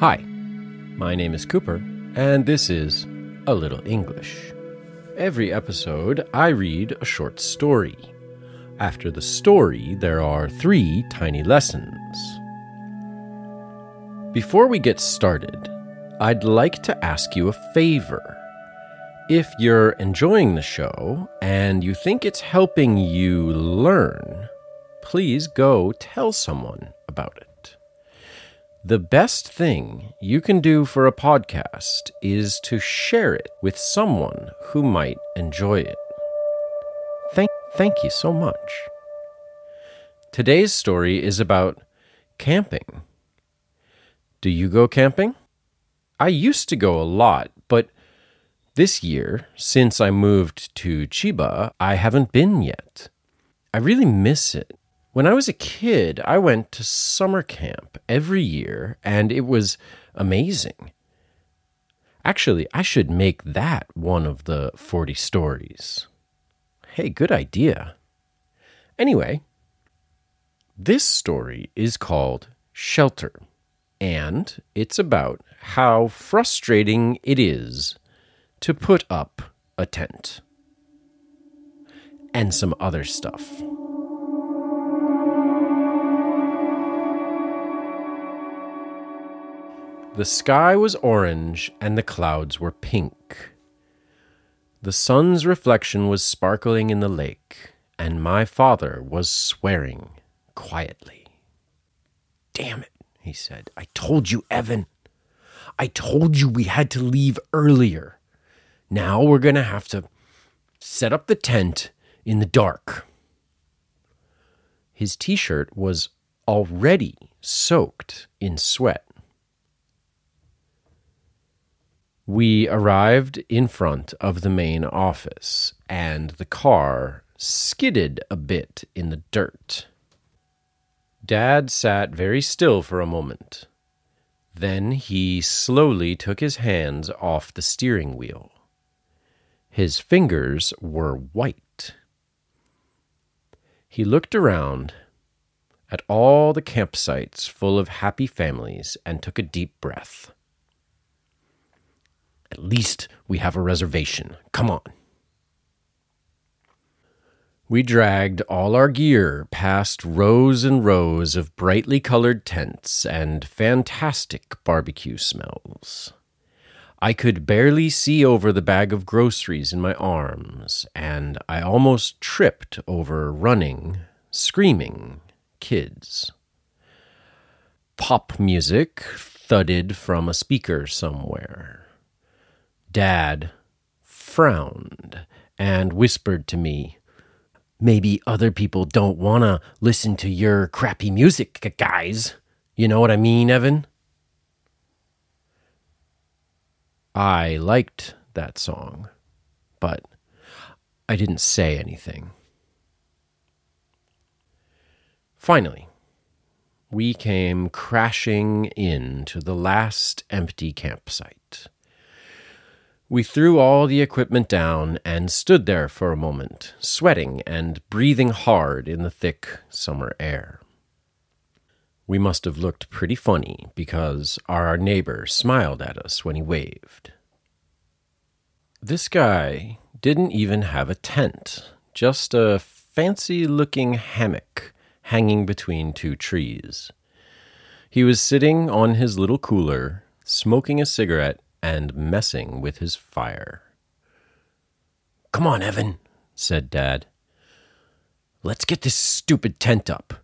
Hi, my name is Cooper, and this is A Little English. Every episode, I read a short story. After the story, there are three tiny lessons. Before we get started, I'd like to ask you a favor. If you're enjoying the show and you think it's helping you learn, please go tell someone about it. The best thing you can do for a podcast is to share it with someone who might enjoy it. Thank, thank you so much. Today's story is about camping. Do you go camping? I used to go a lot, but this year, since I moved to Chiba, I haven't been yet. I really miss it. When I was a kid, I went to summer camp every year, and it was amazing. Actually, I should make that one of the 40 stories. Hey, good idea. Anyway, this story is called Shelter, and it's about how frustrating it is to put up a tent and some other stuff. The sky was orange and the clouds were pink. The sun's reflection was sparkling in the lake, and my father was swearing quietly. Damn it, he said. I told you, Evan. I told you we had to leave earlier. Now we're going to have to set up the tent in the dark. His t shirt was already soaked in sweat. We arrived in front of the main office, and the car skidded a bit in the dirt. Dad sat very still for a moment. Then he slowly took his hands off the steering wheel. His fingers were white. He looked around at all the campsites full of happy families and took a deep breath. At least we have a reservation. Come on. We dragged all our gear past rows and rows of brightly colored tents and fantastic barbecue smells. I could barely see over the bag of groceries in my arms, and I almost tripped over running, screaming kids. Pop music thudded from a speaker somewhere. Dad frowned and whispered to me, Maybe other people don't want to listen to your crappy music, guys. You know what I mean, Evan? I liked that song, but I didn't say anything. Finally, we came crashing into the last empty campsite. We threw all the equipment down and stood there for a moment, sweating and breathing hard in the thick summer air. We must have looked pretty funny because our neighbor smiled at us when he waved. This guy didn't even have a tent, just a fancy looking hammock hanging between two trees. He was sitting on his little cooler, smoking a cigarette and messing with his fire. Come on, Evan, said Dad. Let's get this stupid tent up.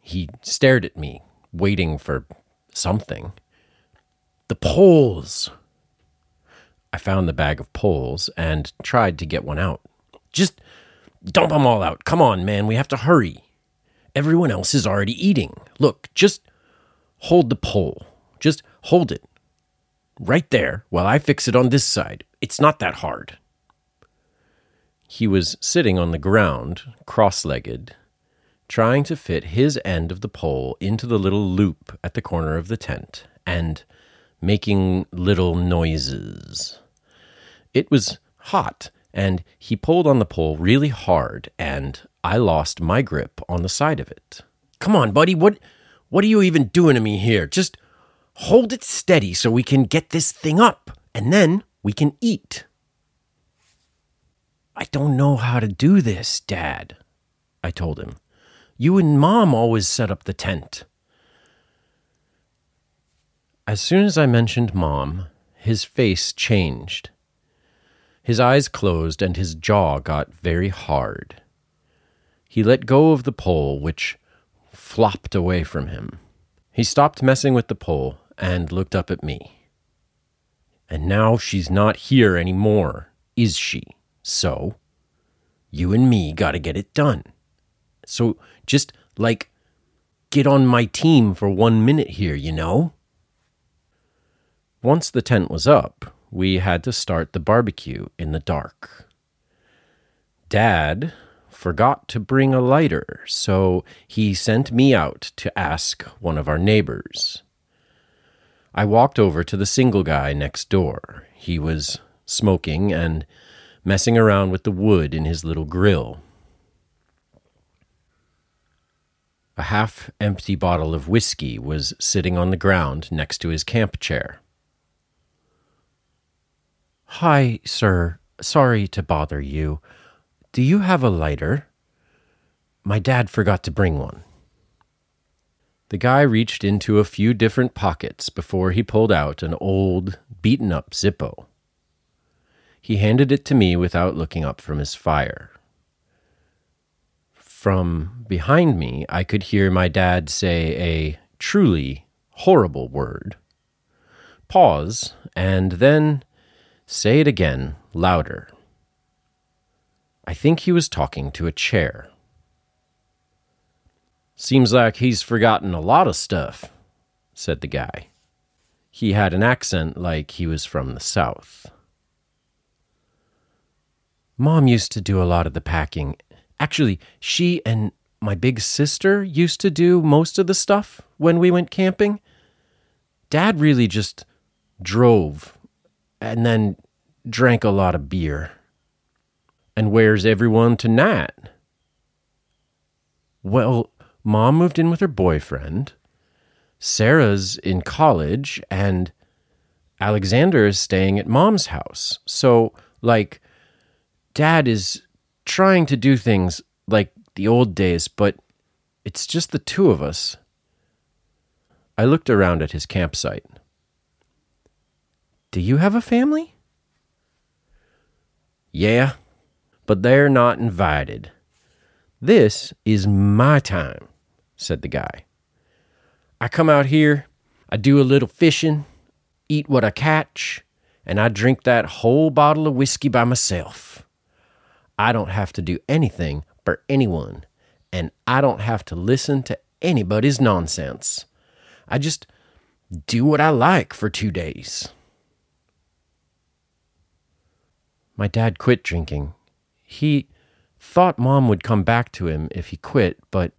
He stared at me, waiting for something. The poles. I found the bag of poles and tried to get one out. Just dump them all out. Come on, man, we have to hurry. Everyone else is already eating. Look, just hold the pole. Just hold it right there while I fix it on this side. It's not that hard. He was sitting on the ground, cross legged, trying to fit his end of the pole into the little loop at the corner of the tent and making little noises. It was hot, and he pulled on the pole really hard, and I lost my grip on the side of it. Come on, buddy, what what are you even doing to me here? Just hold it steady so we can get this thing up, and then we can eat. I don't know how to do this, Dad, I told him. You and Mom always set up the tent. As soon as I mentioned Mom, his face changed. His eyes closed and his jaw got very hard. He let go of the pole, which flopped away from him. He stopped messing with the pole and looked up at me. And now she's not here anymore, is she? So, you and me gotta get it done. So, just like, get on my team for one minute here, you know? Once the tent was up, we had to start the barbecue in the dark. Dad forgot to bring a lighter, so he sent me out to ask one of our neighbors. I walked over to the single guy next door. He was smoking and messing around with the wood in his little grill. A half empty bottle of whiskey was sitting on the ground next to his camp chair. Hi, sir. Sorry to bother you. Do you have a lighter? My dad forgot to bring one. The guy reached into a few different pockets before he pulled out an old, beaten up Zippo. He handed it to me without looking up from his fire. From behind me, I could hear my dad say a truly horrible word. Pause, and then say it again, louder. I think he was talking to a chair. Seems like he's forgotten a lot of stuff, said the guy. He had an accent like he was from the South. Mom used to do a lot of the packing. Actually, she and my big sister used to do most of the stuff when we went camping. Dad really just drove and then drank a lot of beer. And where's everyone tonight? Well, Mom moved in with her boyfriend. Sarah's in college, and Alexander is staying at mom's house. So, like, dad is trying to do things like the old days, but it's just the two of us. I looked around at his campsite. Do you have a family? Yeah, but they're not invited. This is my time said the guy. I come out here, I do a little fishing, eat what I catch, and I drink that whole bottle of whiskey by myself. I don't have to do anything for anyone, and I don't have to listen to anybody's nonsense. I just do what I like for two days. My dad quit drinking. He thought mom would come back to him if he quit, but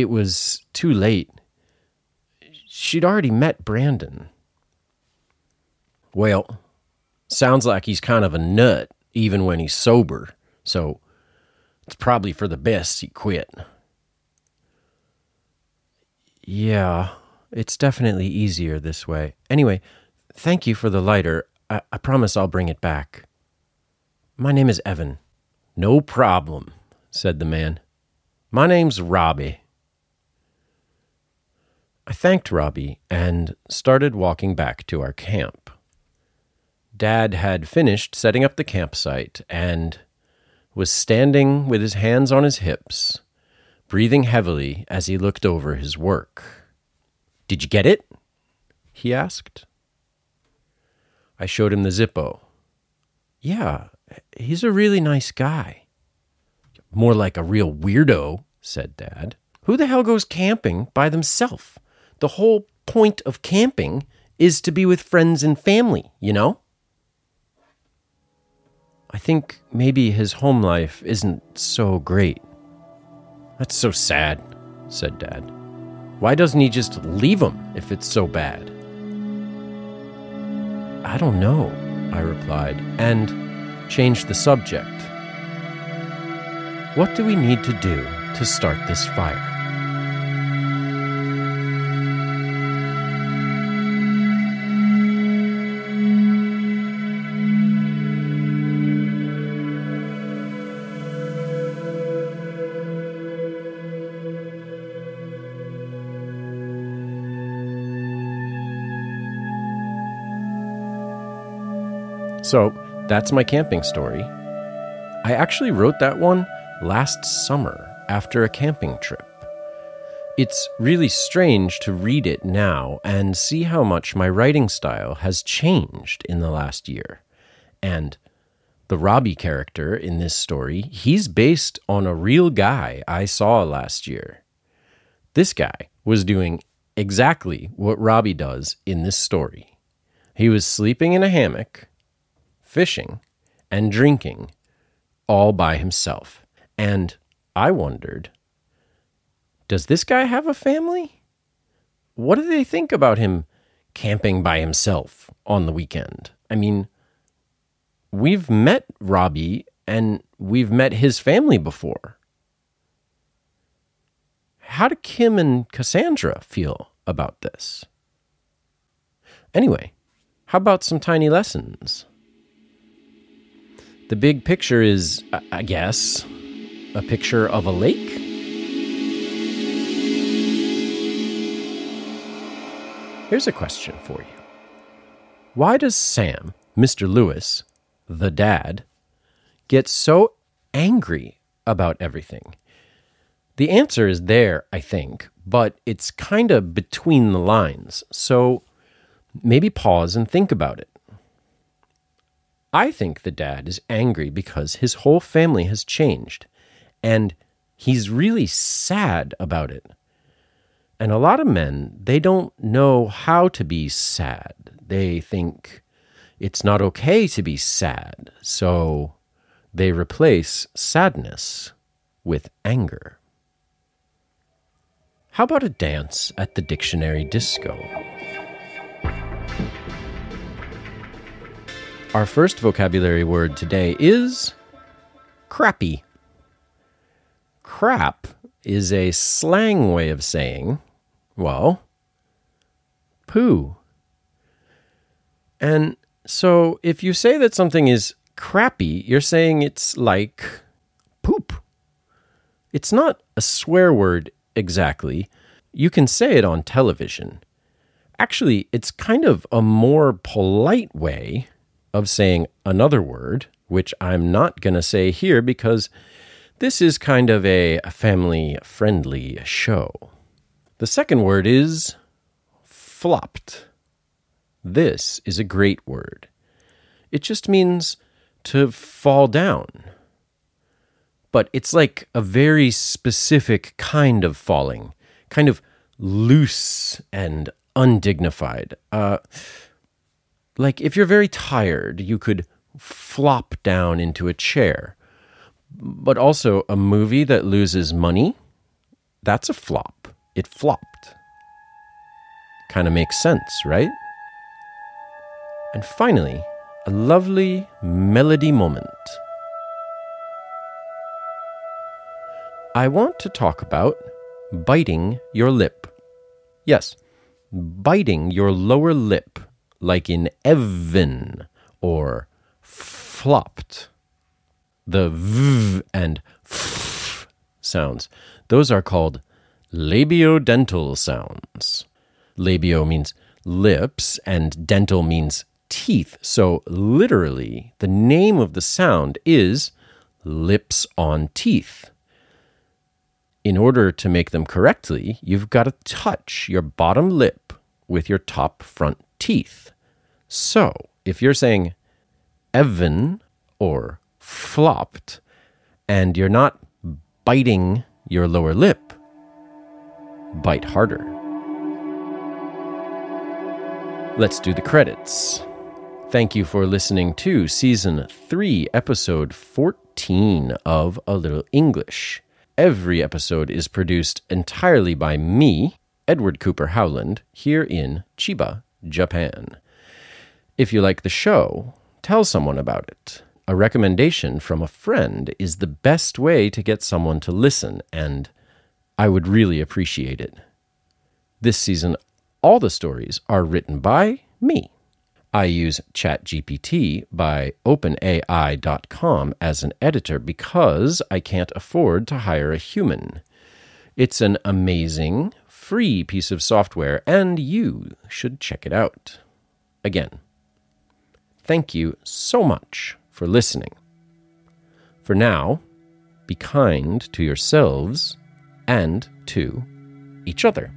it was too late. She'd already met Brandon. Well, sounds like he's kind of a nut even when he's sober, so it's probably for the best he quit. Yeah, it's definitely easier this way. Anyway, thank you for the lighter. I, I promise I'll bring it back. My name is Evan. No problem, said the man. My name's Robbie. I thanked Robbie and started walking back to our camp. Dad had finished setting up the campsite and was standing with his hands on his hips, breathing heavily as he looked over his work. Did you get it? he asked. I showed him the Zippo. Yeah, he's a really nice guy. More like a real weirdo, said Dad. Who the hell goes camping by themselves? The whole point of camping is to be with friends and family, you know? I think maybe his home life isn't so great. That's so sad, said Dad. Why doesn't he just leave him if it's so bad? I don't know, I replied, and changed the subject. What do we need to do to start this fire? So that's my camping story. I actually wrote that one last summer after a camping trip. It's really strange to read it now and see how much my writing style has changed in the last year. And the Robbie character in this story, he's based on a real guy I saw last year. This guy was doing exactly what Robbie does in this story. He was sleeping in a hammock, fishing, and drinking all by himself. And I wondered does this guy have a family? What do they think about him camping by himself on the weekend? I mean, we've met Robbie and we've met his family before. How do Kim and Cassandra feel about this? Anyway, how about some tiny lessons? The big picture is, I guess, a picture of a lake. Here's a question for you Why does Sam, Mr. Lewis, the dad, get so angry about everything? The answer is there, I think, but it's kind of between the lines. So maybe pause and think about it. I think the dad is angry because his whole family has changed and he's really sad about it. And a lot of men, they don't know how to be sad. They think it's not okay to be sad. So they replace sadness with anger. How about a dance at the dictionary disco? Our first vocabulary word today is crappy. Crap is a slang way of saying, well, poo. And so if you say that something is crappy, you're saying it's like poop. It's not a swear word exactly. You can say it on television. Actually, it's kind of a more polite way of saying another word, which I'm not going to say here because this is kind of a family friendly show. The second word is flopped. This is a great word. It just means to fall down but it's like a very specific kind of falling, kind of loose and undignified. Uh, like if you're very tired, you could flop down into a chair. But also, a movie that loses money, that's a flop. It flopped. Kind of makes sense, right? And finally, a lovely melody moment. I want to talk about biting your lip. Yes, biting your lower lip, like in Evan or flopped. The v and f sounds, those are called labiodental sounds. Labio means lips and dental means teeth. So, literally, the name of the sound is lips on teeth in order to make them correctly, you've got to touch your bottom lip with your top front teeth. So, if you're saying Evan or flopped, and you're not biting your lower lip, bite harder. Let's do the credits. Thank you for listening to season 3, episode 14 of A Little English. Every episode is produced entirely by me, Edward Cooper Howland, here in Chiba, Japan. If you like the show, tell someone about it. A recommendation from a friend is the best way to get someone to listen, and I would really appreciate it. This season, all the stories are written by me. I use ChatGPT by OpenAI.com as an editor because I can't afford to hire a human. It's an amazing, free piece of software, and you should check it out. Again, thank you so much for listening. For now, be kind to yourselves and to each other.